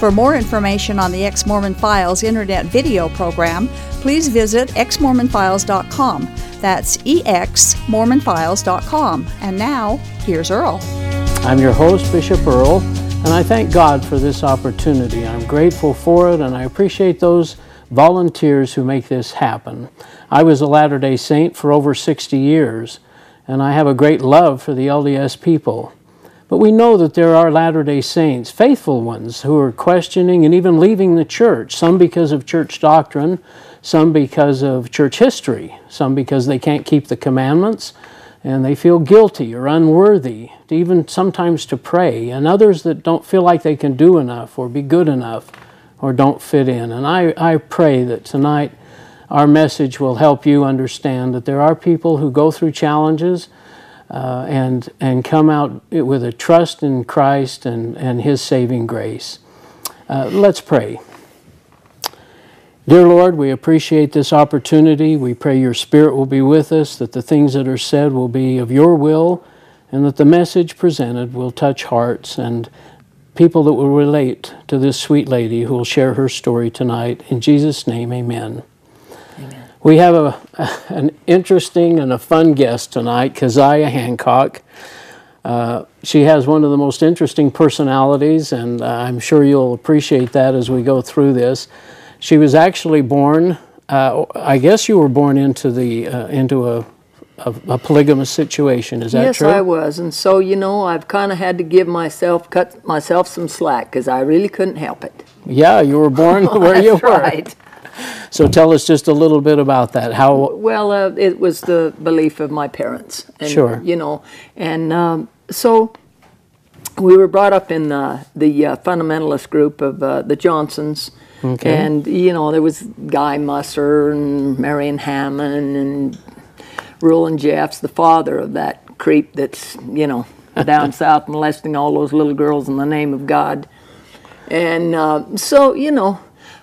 For more information on the Ex Mormon Files internet video program, please visit exmormonfiles.com. That's exmormonfiles.com. And now, here's Earl. I'm your host, Bishop Earl, and I thank God for this opportunity. I'm grateful for it, and I appreciate those volunteers who make this happen. I was a Latter day Saint for over 60 years, and I have a great love for the LDS people. But we know that there are Latter day Saints, faithful ones, who are questioning and even leaving the church, some because of church doctrine, some because of church history, some because they can't keep the commandments and they feel guilty or unworthy, to even sometimes to pray, and others that don't feel like they can do enough or be good enough or don't fit in. And I, I pray that tonight our message will help you understand that there are people who go through challenges uh, and, and come out with a trust in Christ and, and His saving grace. Uh, let's pray. Dear Lord, we appreciate this opportunity. We pray your Spirit will be with us, that the things that are said will be of your will, and that the message presented will touch hearts and people that will relate to this sweet lady who will share her story tonight. In Jesus' name, amen. We have a, an interesting and a fun guest tonight, Kaziah Hancock. Uh, she has one of the most interesting personalities, and uh, I'm sure you'll appreciate that as we go through this. She was actually born. Uh, I guess you were born into the uh, into a, a, a polygamous situation. Is that yes, true? Yes, I was, and so you know, I've kind of had to give myself cut myself some slack because I really couldn't help it. Yeah, you were born where you were. right. So tell us just a little bit about that. How well uh, it was the belief of my parents. And, sure. You know, and um, so we were brought up in the the uh, fundamentalist group of uh, the Johnsons Okay. And, you know, there was Guy Musser and Marion Hammon and Rulon Jeffs, the father of that creep that's, you know, down south molesting all those little girls in the name of God. And uh, so, you know,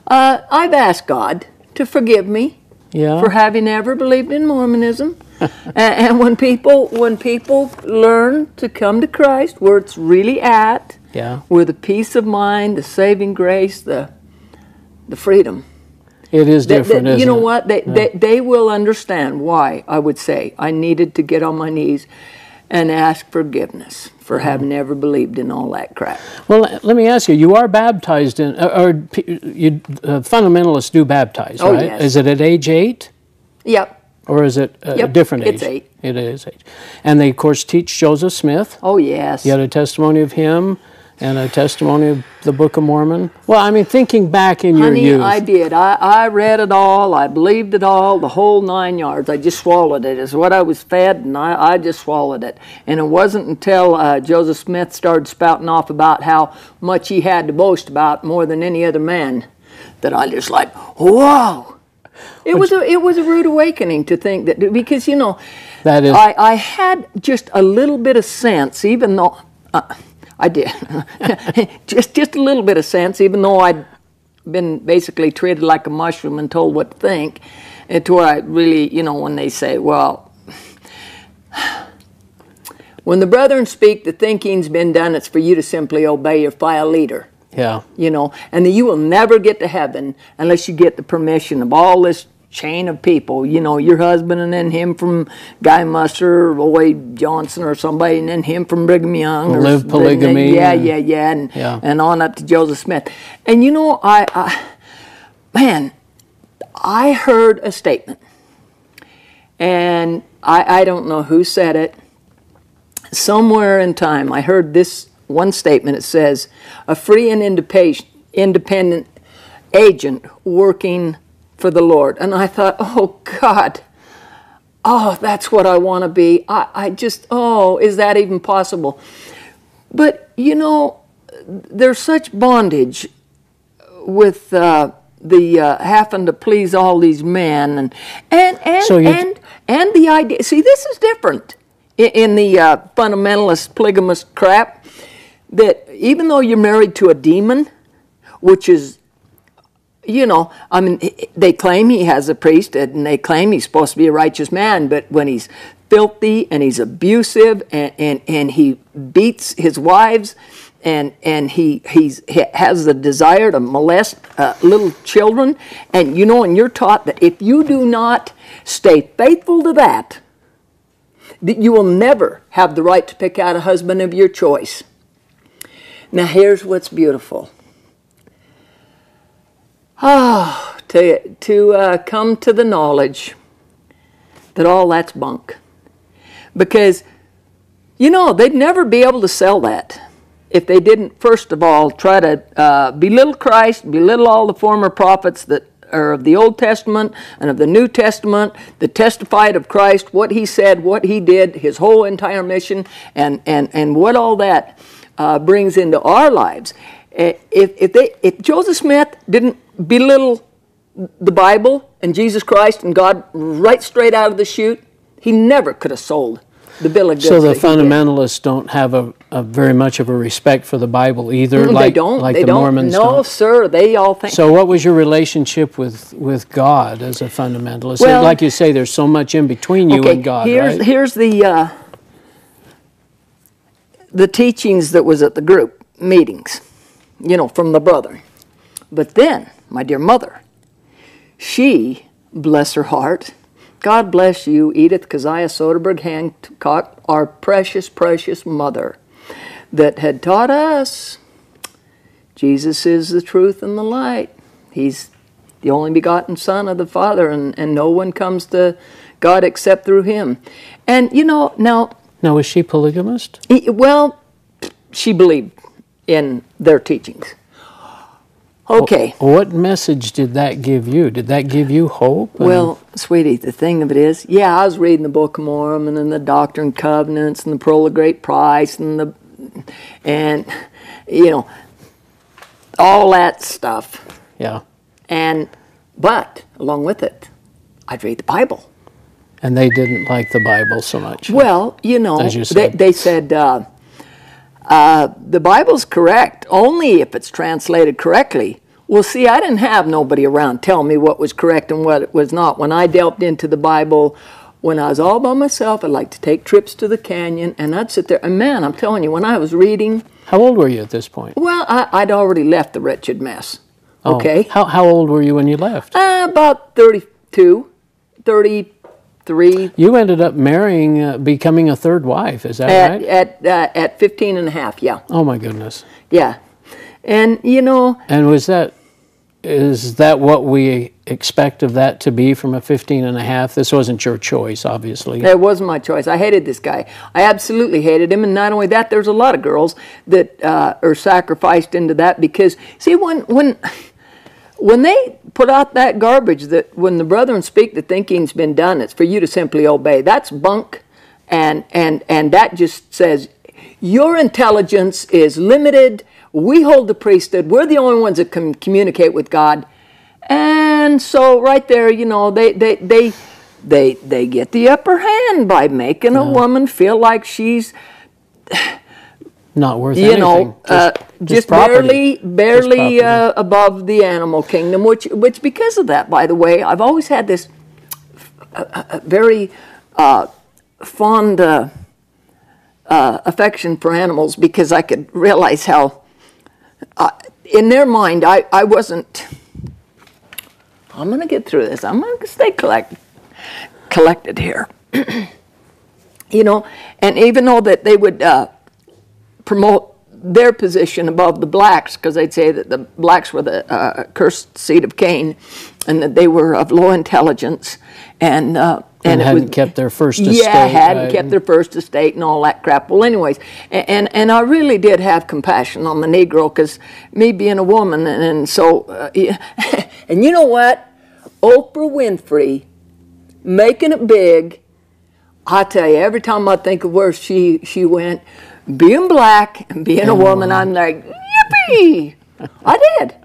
uh, I've asked God to forgive me yeah. for having ever believed in Mormonism. and, and when people when people learn to come to Christ, where it's really at, yeah. where the peace of mind, the saving grace, the the freedom. It is different, they, they, You know it? what? They, yeah. they, they will understand why I would say I needed to get on my knees and ask forgiveness for having never believed in all that crap. Well, let me ask you: You are baptized in, uh, or you, uh, fundamentalists do baptize, oh, right? Yes. Is it at age eight? Yep. Or is it a yep. different age? It's eight. It is eight. And they, of course, teach Joseph Smith. Oh yes. You had a testimony of him and a testimony of the Book of Mormon? Well, I mean, thinking back in Honey, your youth. I did. I, I read it all. I believed it all, the whole nine yards. I just swallowed it. It's what I was fed, and I, I just swallowed it. And it wasn't until uh, Joseph Smith started spouting off about how much he had to boast about more than any other man that I just like, whoa. It was a it was a rude awakening to think that because you know that is I, I had just a little bit of sense even though uh, I did. just just a little bit of sense, even though I'd been basically treated like a mushroom and told what to think. And to where I really, you know, when they say, well, when the brethren speak, the thinking's been done, it's for you to simply obey your file leader. Yeah. You know, and that you will never get to heaven unless you get the permission of all this chain of people. You know, your husband and then him from Guy Musser or Roy Johnson or somebody, and then him from Brigham Young. Or Live polygamy. yeah, yeah, yeah, and yeah. and on up to Joseph Smith. And you know, I, I man, I heard a statement, and I, I don't know who said it. Somewhere in time, I heard this one statement. It says, "A free and independent agent working." For the Lord. And I thought, oh God, oh, that's what I want to be. I, I just, oh, is that even possible? But, you know, there's such bondage with uh, the uh, having to please all these men and and and so and and the idea. See, this is different in, in the uh, fundamentalist polygamist crap. That even though you're married to a demon, which is you know, I mean, they claim he has a priesthood and they claim he's supposed to be a righteous man, but when he's filthy and he's abusive and, and, and he beats his wives and, and he, he's, he has the desire to molest uh, little children, and you know, and you're taught that if you do not stay faithful to that, that you will never have the right to pick out a husband of your choice. Now, here's what's beautiful Ah, to, to uh, come to the knowledge that all that's bunk. Because, you know, they'd never be able to sell that if they didn't, first of all, try to uh, belittle Christ, belittle all the former prophets that are of the Old Testament and of the New Testament that testified of Christ, what he said, what he did, his whole entire mission, and, and, and what all that uh, brings into our lives. Eh, if, if, they, if Joseph Smith didn't belittle the Bible and Jesus Christ and God right straight out of the chute, he never could have sold the bill of goods. So the fundamentalists don't have a, a, very much of a respect for the Bible either, mm, like, they don't, like they the don't. Mormons no, don't. sir, they all think. So what was your relationship with, with God as a fundamentalist? Well, like you say, there's so much in between you okay, and God, here's, right? Here's the, uh, the teachings that was at the group meetings, you know, from the brother. But then, my dear mother, she, bless her heart, God bless you, Edith Keziah Soderberg Hancock, our precious, precious mother, that had taught us Jesus is the truth and the light. He's the only begotten Son of the Father, and, and no one comes to God except through Him. And you know, now. Now, was she polygamist? Well, she believed in their teachings. Okay. What message did that give you? Did that give you hope? Well, sweetie, the thing of it is, yeah, I was reading the Book of Mormon and the Doctrine and Covenants and the Pearl of Great Price and the, and, you know, all that stuff. Yeah. And, but along with it, I'd read the Bible. And they didn't like the Bible so much. Well, you know, you they, said. they said uh, uh, the Bible's correct only if it's translated correctly. Well, see, I didn't have nobody around tell me what was correct and what was not. When I delved into the Bible, when I was all by myself, I'd like to take trips to the canyon, and I'd sit there. And man, I'm telling you, when I was reading, How old were you at this point? well, I, I'd already left the wretched mess. Oh, Okay, How, how old were you when you left? uh, about 32, 33 You ended up marrying, uh, becoming a third wife. Is that at right? at uh, at 15 and a half. Yeah, Oh my goodness. yeah, and you know. And was that is that what we expect of that to be from a 15 and a half? This wasn't your choice, obviously. It wasn't my choice. I hated this guy. I absolutely hated him. And not only that, there's a lot of girls that uh, are sacrificed into that because, see, when when when they put out that garbage that when the brethren speak, the thinking's been done. It's for you to simply obey. That's bunk, and and and that just says your intelligence is limited. We hold the priesthood. We're the only ones that can communicate with God. And so right there, you know, they they they they they get the upper hand by making a woman feel like she's Not worth you anything. know uh, just, property. barely barely uh, above the animal kingdom which which because of that by the way I've always had this uh, uh, very uh, fond uh, uh, affection for animals because I could realize how uh, in their mind I, I wasn't I'm gonna get through this. I'm gonna stay collect, collected here. You know and even though that they would uh, promote their position above the blacks because they'd say that the blacks were the uh, cursed seed of Cain and that they were of low intelligence and uh, and, it hadn't was- kept their first estate. yeah, hadn't right? kept their first estate and all that crap. Well, anyways, and and, and I really did have compassion on the Negro because me being a woman, and, and so, uh, yeah. and you know what, Oprah Winfrey, making it big. I tell you, every time I think of where she she went, being black and being a woman, I'm like, yippee! I did.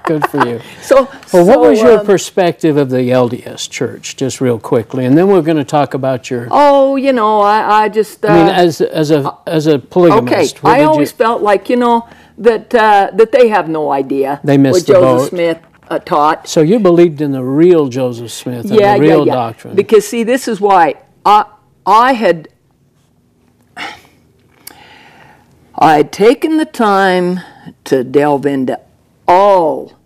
Good for you. So, Well, what so, was your um, perspective of the LDS Church, just real quickly, and then we're going to talk about your. Oh, you know, I, I just. Uh, I mean, as as a as a okay, polygamist, what I always you, felt like you know that uh, that they have no idea They missed what the Joseph boat. Smith uh, taught. so you believed in the real Joseph Smith and yeah, the real yeah, yeah. doctrine. Because see, this is why I I had I had taken the time to delve into all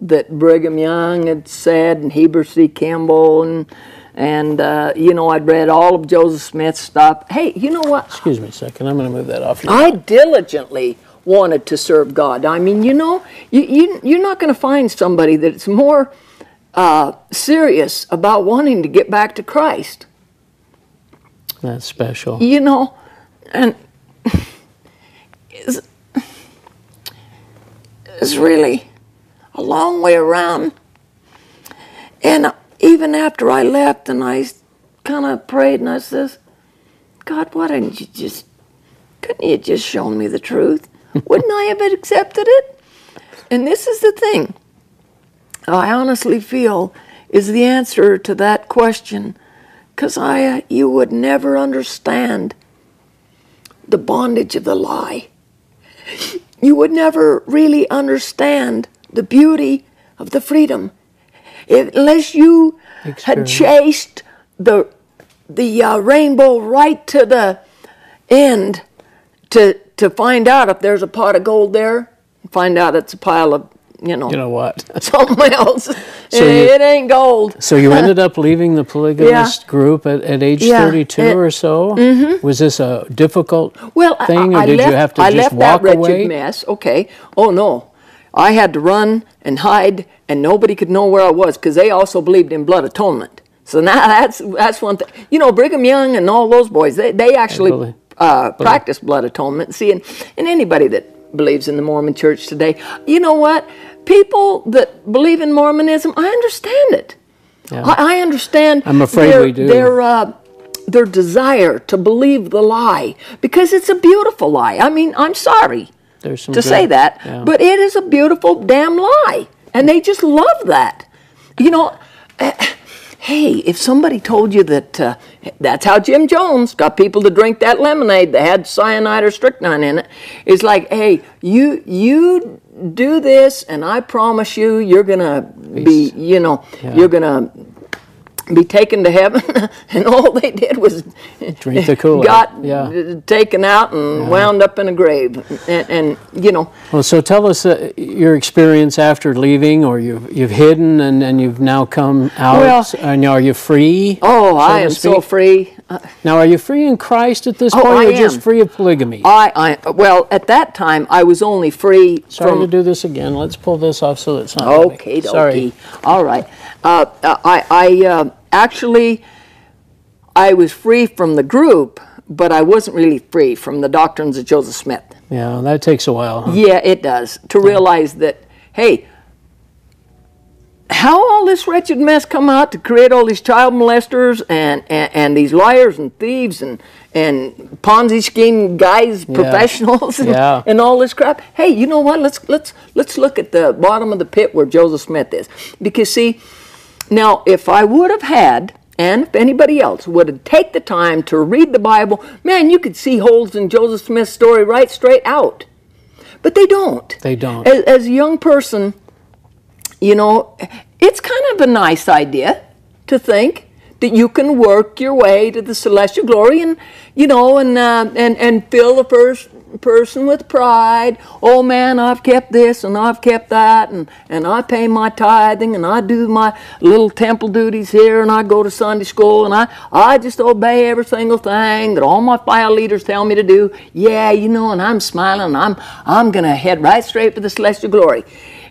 that Brigham Young had said and Heber C. Kimball and and uh, you know I'd read all of Joseph Smith's stuff. Hey, you know what? Excuse me a second. I'm going to move that off. I diligently wanted to serve God. I mean, you know, you, you you're not going to find somebody that's more uh, serious about wanting to get back to Christ. that's special. You know, and it's, it's really a long way around. And even after I left, and I kind of prayed, and I says, God, why didn't you just, couldn't you just shown me the truth? Wouldn't I have accepted it? And this is the thing I honestly feel is the answer to that question, because I, you would never understand the bondage of the lie. You would never really understand the beauty of the freedom if, unless you had chased the the uh, rainbow right to the end to to find out if there's a pot of gold there. Find out it's a pile of you know, You know what? something else. So you- it ain't gold. So you ended up leaving the polygamist group at, at age Yeah, 32 it- or so. Mm-hmm. Was this a difficult Well, I- thing, I, or I did left, you have to I just left walk that wretched away? mess. Okay. Oh no, I had to run and hide, and nobody could know where I was because they also believed in blood atonement. So now that's that's one thing. You know, Brigham Young and all those boys, they they actually believe- uh, practice blood atonement. See, and, and anybody that believes in the Mormon Church today, you know what? People that believe in Mormonism, I understand it. Yeah. I, I understand. I'm afraid their, we do. Their uh, their desire to believe the lie because it's a beautiful lie. I mean, I'm sorry to good- say that, yeah. but it is a beautiful damn lie, and they just love that. You know, eh, hey, if somebody told you that uh, that's how Jim Jones got people to drink that lemonade that had cyanide or strychnine in it, it's like, hey, you you do this, and I promise you, you're gonna be, you know, you're gonna be taken to heaven, and all they did was Drink the Kool-Aid. got Yeah. taken out and wound up in a grave, and, and you know, Well, so tell us uh, your experience after leaving, or you've, you've hidden and, and you've now come out. Well- and are you free? oh, I to am so free. Uh, Now, are you free in Christ at this Oh, point, I or just free of polygamy? I, I, well, at that time, I was only free Sorry from to do this again. Let's pull this off so it's not. Okay, Sorry. All right. Uh, I, I uh, actually, I was free from the group, but I wasn't really free from the doctrines of Joseph Smith. Yeah, that takes a while. huh? Yeah, it does. To realize that, hey, how all this wretched mess come out to create all these child molesters and, and, and these liars and thieves and, and Ponzi scheme guys, professionals, and, Yeah. and all this crap. Hey, you know what? Let's let's let's look at the bottom of the pit where Joseph Smith is, because see, now if I would have had. And if anybody else would have take the time to read the Bible, man, you could see holes in Joseph Smith's story right straight out. But they don't. They don't. As, as a young person, you know, it's kind of a nice idea to think that you can work your way to the celestial glory and, you know, and uh, and and fill the first person with pride. Oh man, I've kept this and I've kept that and and I pay my tithing and I do my little temple duties here and I go to Sunday school and I I just obey every single thing that all my file leaders tell me to do. Yeah, you know, and I'm smiling. I'm I'm gonna head right straight for the celestial glory.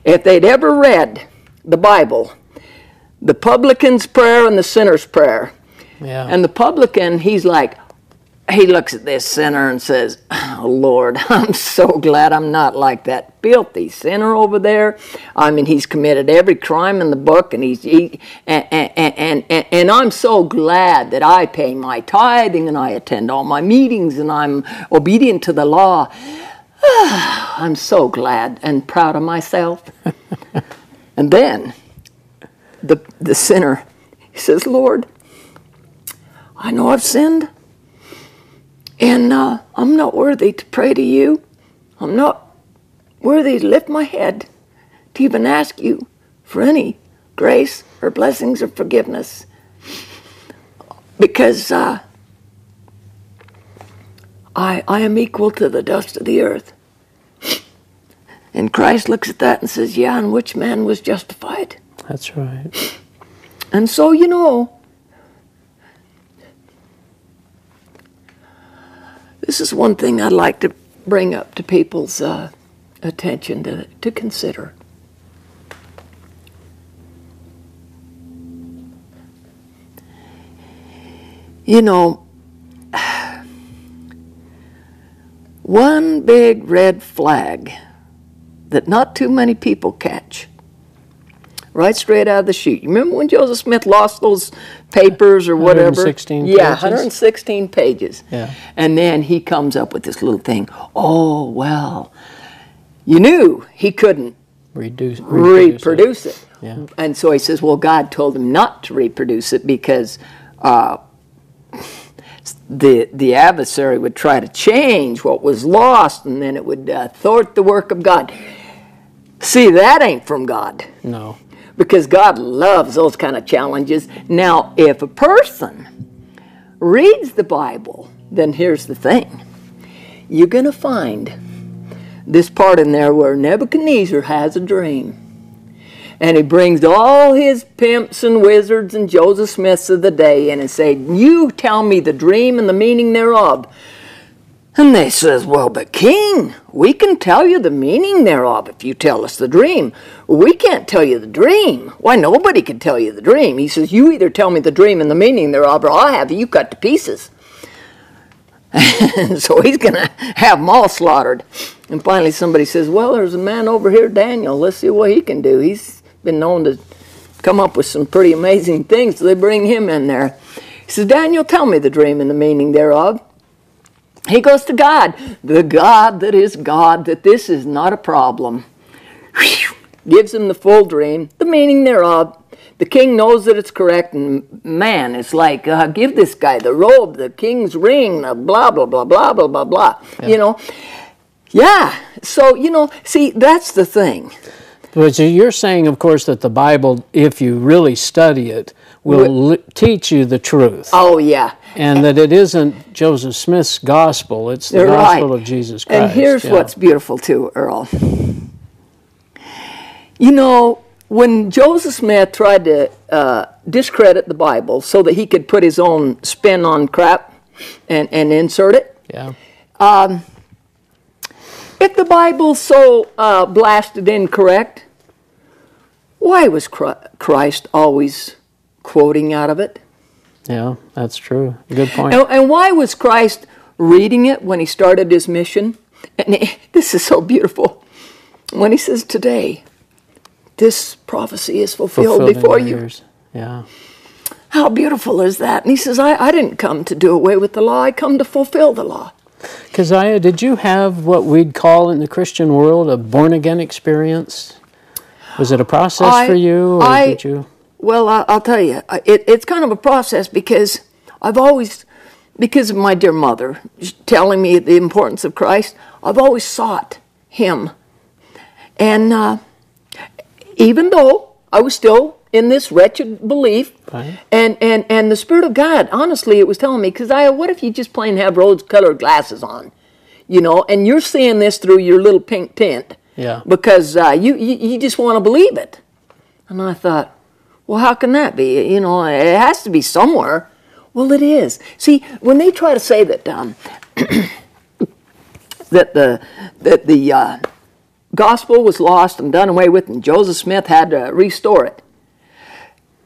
If they'd ever read the Bible, the publican's prayer and the sinner's prayer. Yeah. And the publican, he's like, he looks at this sinner and says, Oh Lord, I'm so glad I'm not like that filthy sinner over there. I mean, he's committed every crime in the book, and he's he, and, and, and, and, and I'm so glad that I pay my tithing and I attend all my meetings and I'm obedient to the law. I'm so glad and proud of myself. and then the, the sinner, he says, Lord, I know I've sinned, and uh, I'm not worthy to pray to you. I'm not worthy to lift my head to even ask you for any grace or blessings or forgiveness because uh, I, I am equal to the dust of the earth. And Christ looks at that and says, Yeah, and which man was justified? That's right. And so, you know, this is one thing I'd like to bring up to people's uh, attention to, to consider. You know, one big red flag that not too many people catch right straight out of the chute. You remember when Joseph Smith lost those papers or whatever? 116 yeah, pages. 116 pages. Yeah. And then he comes up with this little thing. Oh, well, you knew he couldn't Reduce, reproduce it. Yeah. And so he says, well, God told him not to reproduce it because uh, the the adversary would try to change what was lost, and then it would uh, thwart the work of God. See, that ain't from God No. because God loves those kind of challenges. Now, if a person reads the Bible, then here's the thing you're going to find this part in there where Nebuchadnezzar has a dream. And he brings all his pimps and wizards and Joseph Smiths of the day in and say, You tell me the dream and the meaning thereof. And they says, Well, but king, we can tell you the meaning thereof if you tell us the dream. We can't tell you the dream. Why, nobody can tell you the dream. He says, You either tell me the dream and the meaning thereof, or I'll have you cut to pieces. And so he's going to have them all slaughtered. And finally, somebody says, Well, there's a man over here, Daniel. Let's see what he can do. He's been known to come up with some pretty amazing things. So they bring him in there. He says, Daniel, tell me the dream and the meaning thereof. He goes to God, the God that is God, that this is not a problem. Whew. Gives him the full dream, the meaning thereof. The king knows that it's correct, and man, it's like, uh, give this guy the robe, the king's ring, the blah, blah, blah, blah, blah, blah, blah. You know? Yeah. So, you know, see, that's the thing. But you're saying, of course, that the Bible, if you really study it, will li- teach you the truth. Oh, yeah. and that it isn't Joseph Smith's gospel, it's the right. gospel of Jesus Christ. And here's yeah. what's beautiful too, Earl. You know, when Joseph Smith tried to uh, discredit the Bible so that he could put his own spin on crap and, and insert it, Yeah. If the Bible's so uh, blasted incorrect, why was Christ always quoting out of it? Yeah, that's true. Good point. And, and why was Christ reading it when he started his mission? And he- this is so beautiful. When he says, Today, this prophecy is fulfilled, Fulfilled before you. Yeah. How beautiful is that? And he says, I, I didn't come to do away with the law, I come to fulfill the law. Kaziah, did you have what we'd call in the Christian world a born again experience? Was it a process I- for you, or I- did you? Well, I, I'll tell you, it, it's kind of a process because I've always, because of my dear mother telling me the importance of Christ, I've always sought Him. And uh, even though I was still in this wretched belief, Right. and, and, and the Spirit of God, honestly, it was telling me, because I, what if you just plain have rose colored glasses on? You know, and you're seeing this through your little pink tint Yeah. because uh, you, you you just want to believe it. And I thought, well, how can that be? You know, it has to be somewhere. Well, it is. See, when they try to say that um, that the that the uh, gospel was lost and done away with, and Joseph Smith had to restore it.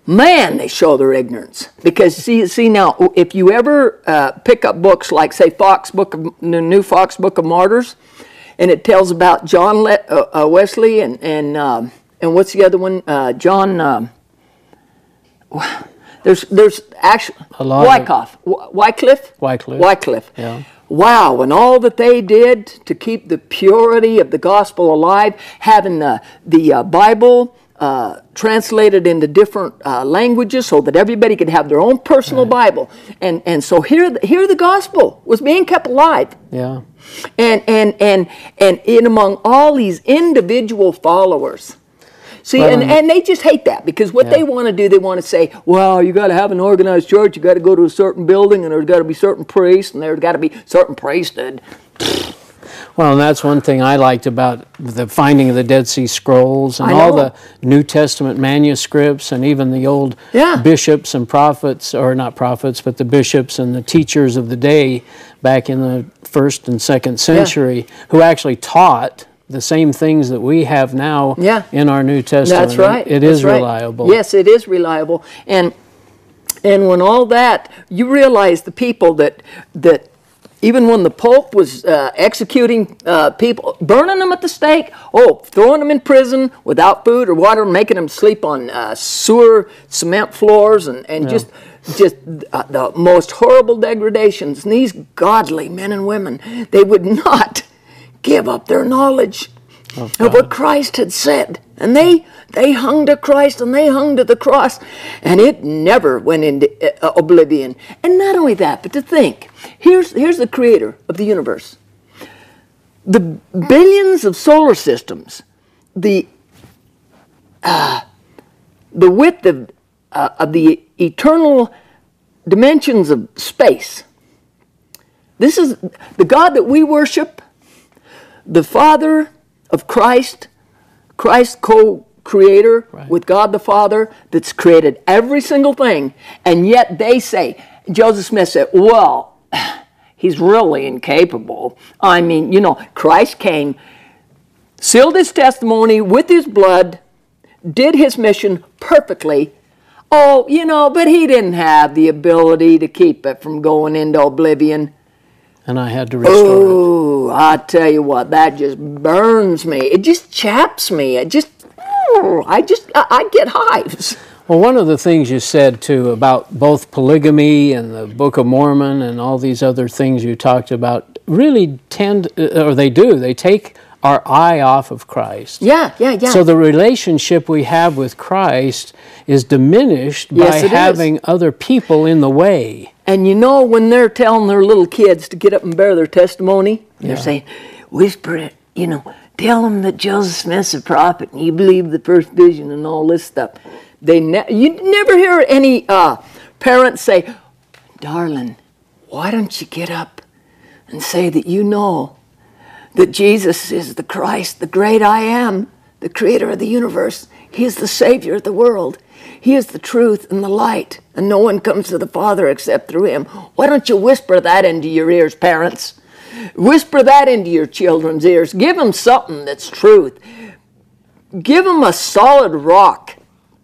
Man, they show their ignorance because see, see now, if you ever uh, pick up books like, say, Fox Book of the New Fox Book of Martyrs, and it tells about John Le- uh, uh, Wesley and and um, and what's the other one? Uh, John. Um, there's there's actually of- Wyckoff, Wycliffe, Wycliffe. Wycliffe. Yeah. wow, and all that they did to keep the purity of the gospel alive, having the, the uh, Bible uh, translated into different uh, languages so that everybody could have their own personal right. Bible. And, and so here, here the gospel was being kept alive. Yeah. And, and, and, and in among all these individual followers. See, well, and, and they just hate that because what yeah. they want to do, they want to say, well, you got to have an organized church, you got to go to a certain building, and there's got to be certain priests, and there's got to be certain priesthood. Well, and that's one thing I liked about the finding of the Dead Sea Scrolls and all the New Testament manuscripts and even the old yeah. bishops and prophets, or not prophets, but the bishops and the teachers of the day back in the first and second century yeah. who actually taught the same things that we have now yeah. in our New Testament. That's right. It That's is right. reliable. Yes, it is reliable. And and when all that, you realize the people that that even when the Pope was uh, executing uh, people, burning them at the stake, oh, throwing them in prison without food or water, making them sleep on uh, sewer cement floors, and, and yeah. just just uh, the most horrible degradations. And these godly men and women, they would not give up their knowledge oh, of what Christ had said. And they they hung to Christ and they hung to the cross, and it never went into uh, oblivion. And not only that, but to think here's, here's the creator of the universe. The billions of solar systems, the, uh, the width of, uh, of the eternal dimensions of space. This is the God that we worship, the Father of Christ, Christ co creator right. with God the Father that's created every single thing. And yet they say, Joseph Smith said, well, he's really incapable. I mean, you know, Christ came, sealed his testimony with his blood, did his mission perfectly. Oh, you know, but he didn't have the ability to keep it from going into oblivion. And I had to restore oh, it. Oh, I tell you what, that just burns me. It just chaps me. It just I just, I, I get hives. Well, one of the things you said too about both polygamy and the Book of Mormon and all these other things you talked about really tend, uh, or they do, they take our eye off of Christ. Yeah, yeah, yeah. So the relationship we have with Christ is diminished yes, by having is. other people in the way. And you know, when they're telling their little kids to get up and bear their testimony, they're saying, whisper it, you know, tell them that Joseph Smith's a prophet and you believe the first vision and all this stuff. They ne- you never hear any uh, parents say, "Darling, why don't you get up and say that you know that Jesus is the Christ, the great I am, the creator of the universe. He is the savior of the world. He is the truth and the light, and no one comes to the Father except through him." Why don't you whisper that into your ears, parents? Whisper that into your children's ears. Give them something that's truth. Give them a solid rock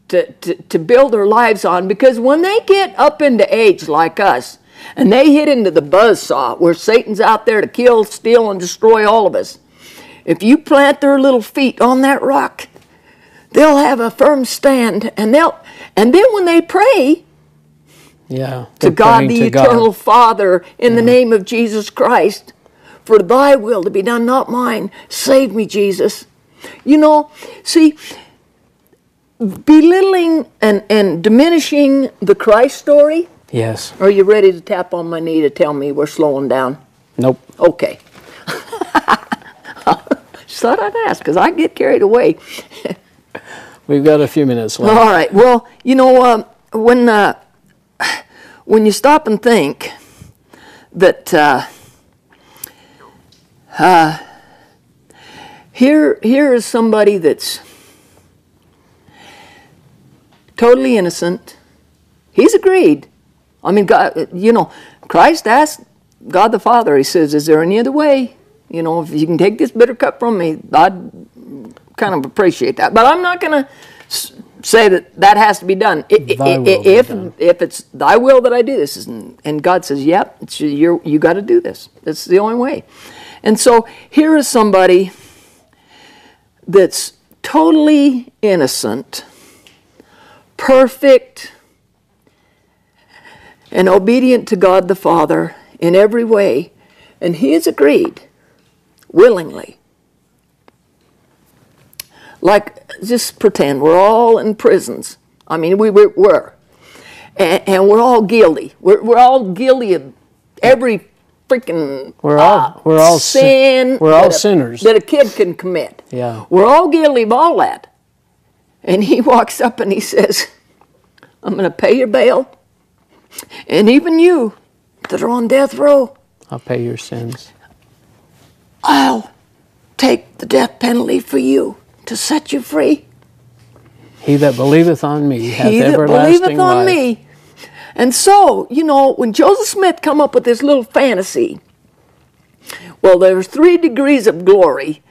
to, to, to build their lives on because when they get up into age like us and they hit into the buzz saw where Satan's out there to kill, steal, and destroy all of us, if you plant their little feet on that rock, they'll have a firm stand and they'll and then when they pray yeah, to God the to eternal God. Father in yeah. the name of Jesus Christ, for thy will to be done, not mine. Save me, Jesus. You know, see, belittling and, and diminishing the Christ story. Yes. Are you ready to tap on my knee to tell me we're slowing down? Nope. Okay. Just thought I'd ask because I get carried away. We've got a few minutes left. All right. Well, you know, uh, when uh, when you stop and think that uh, uh, here, here is somebody that's totally innocent. He's agreed. I mean, God, you know, Christ asked God the Father, He says, Is there any other way? You know, if you can take this bitter cup from me, I'd kind of appreciate that. But I'm not going to say that that has to be done. if done. if it's Thy will that I do this, and God says, "Yep, it's you you got to do this. It's the only way." And so here is somebody that's totally innocent, perfect, and obedient to God the Father in every way, And he has agreed willingly. Like, just pretend we're all in prisons. I mean, we were. were. And, and we're all guilty. We're, we're all guilty of every freaking We're all uh, we're all sin- sin. we're all that a- sinners. that a kid can commit. Yeah. We're all guilty of all that. And he walks up and he says, I'm going to pay your bail. And even you that are on death row, I'll pay your sins. I'll take the death penalty for you to set you free. He that believeth on me hath he that everlasting believeth on life. me. And so, you know, when Joseph Smith come up with this little fantasy, well, there's three degrees of glory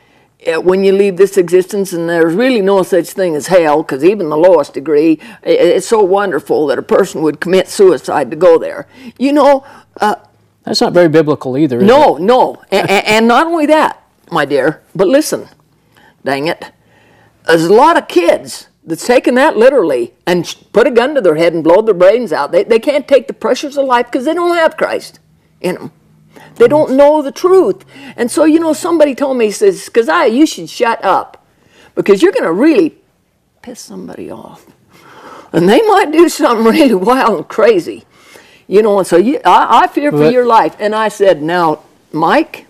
when you leave this existence, and there's really no such thing as hell, because even the lowest degree, it's so wonderful that a person would commit suicide to go there. You know, uh, That's not very biblical either. is no, no. And, and not only that, my dear, but listen, dang it. There's a lot of kids that's taken that literally and put a gun to their head and blow their brains out. They, they can't take the pressures of life because they don't have Christ in them. They don't know the truth. And so, you know, somebody told me, he says, Kaziah, you should shut up because you're going to really piss somebody off. And they might do something really wild and crazy. You know, and so you, I, I fear for But- your life. And I said, now, Mike,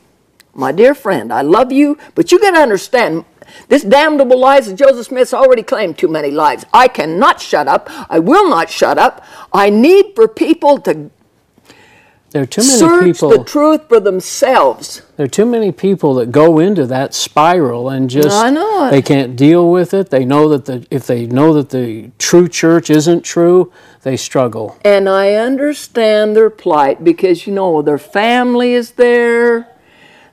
my dear friend, I love you, but you got to understand this damnable lies that Joseph Smith's already claimed too many lives. I cannot shut up. I will not shut up. I need for people to There are too many search people. the truth for themselves. There are too many people that go into that spiral and just I know it. they can't deal with it. They know that the if they know that the true church isn't true, they struggle. And I understand their plight because, you know, their family is there,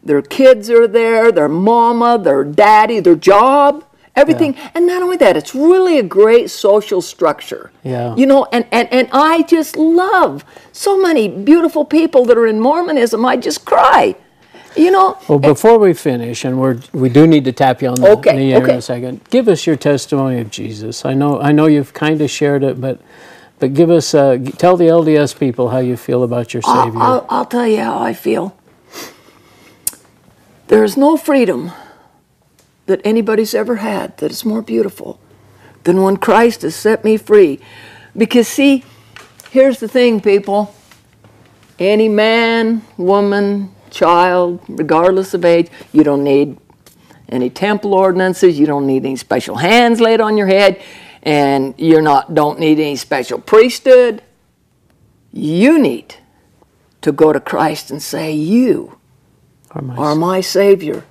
their kids are there, their mama, their daddy, their job, everything. And not only that, it's really a great social structure. Yeah. You know, and, and, and I just love so many beautiful people that are in Mormonism. I just cry. You know, Well, before we finish, and we're we do need to tap you on the Okay, knee here in okay. a second. Give us your testimony of Jesus. I know I know you've kind of shared it, but but give us uh, tell the LDS people how you feel about your Savior. I'll, I'll tell you how I feel. There is no freedom that anybody's ever had that is more beautiful than when Christ has set me free. Because, see, here's the thing, people any man, woman, child, regardless of age, you don't need any temple ordinances, you don't need any special hands laid on your head, and you're not don't need any special priesthood. You need to go to Christ and say, You Or my- are my Savior.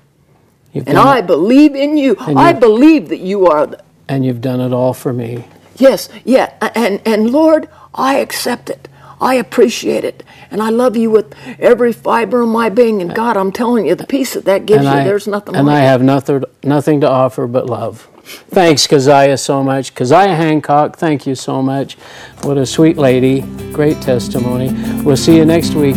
You've And I it- believe in you. I believe that you are the, and you've done it all for me. yes, yeah. And and Lord, I accept it. I appreciate it. And I love you with every fiber of my being. And God, I'm telling you, the peace that that gives And you, I, there's nothing and like I have nothing, nothing to offer but love. Thanks, Kaziah, so much. Kaziah Hancock, thank you so much. What a sweet lady. Great testimony. We'll see you next week.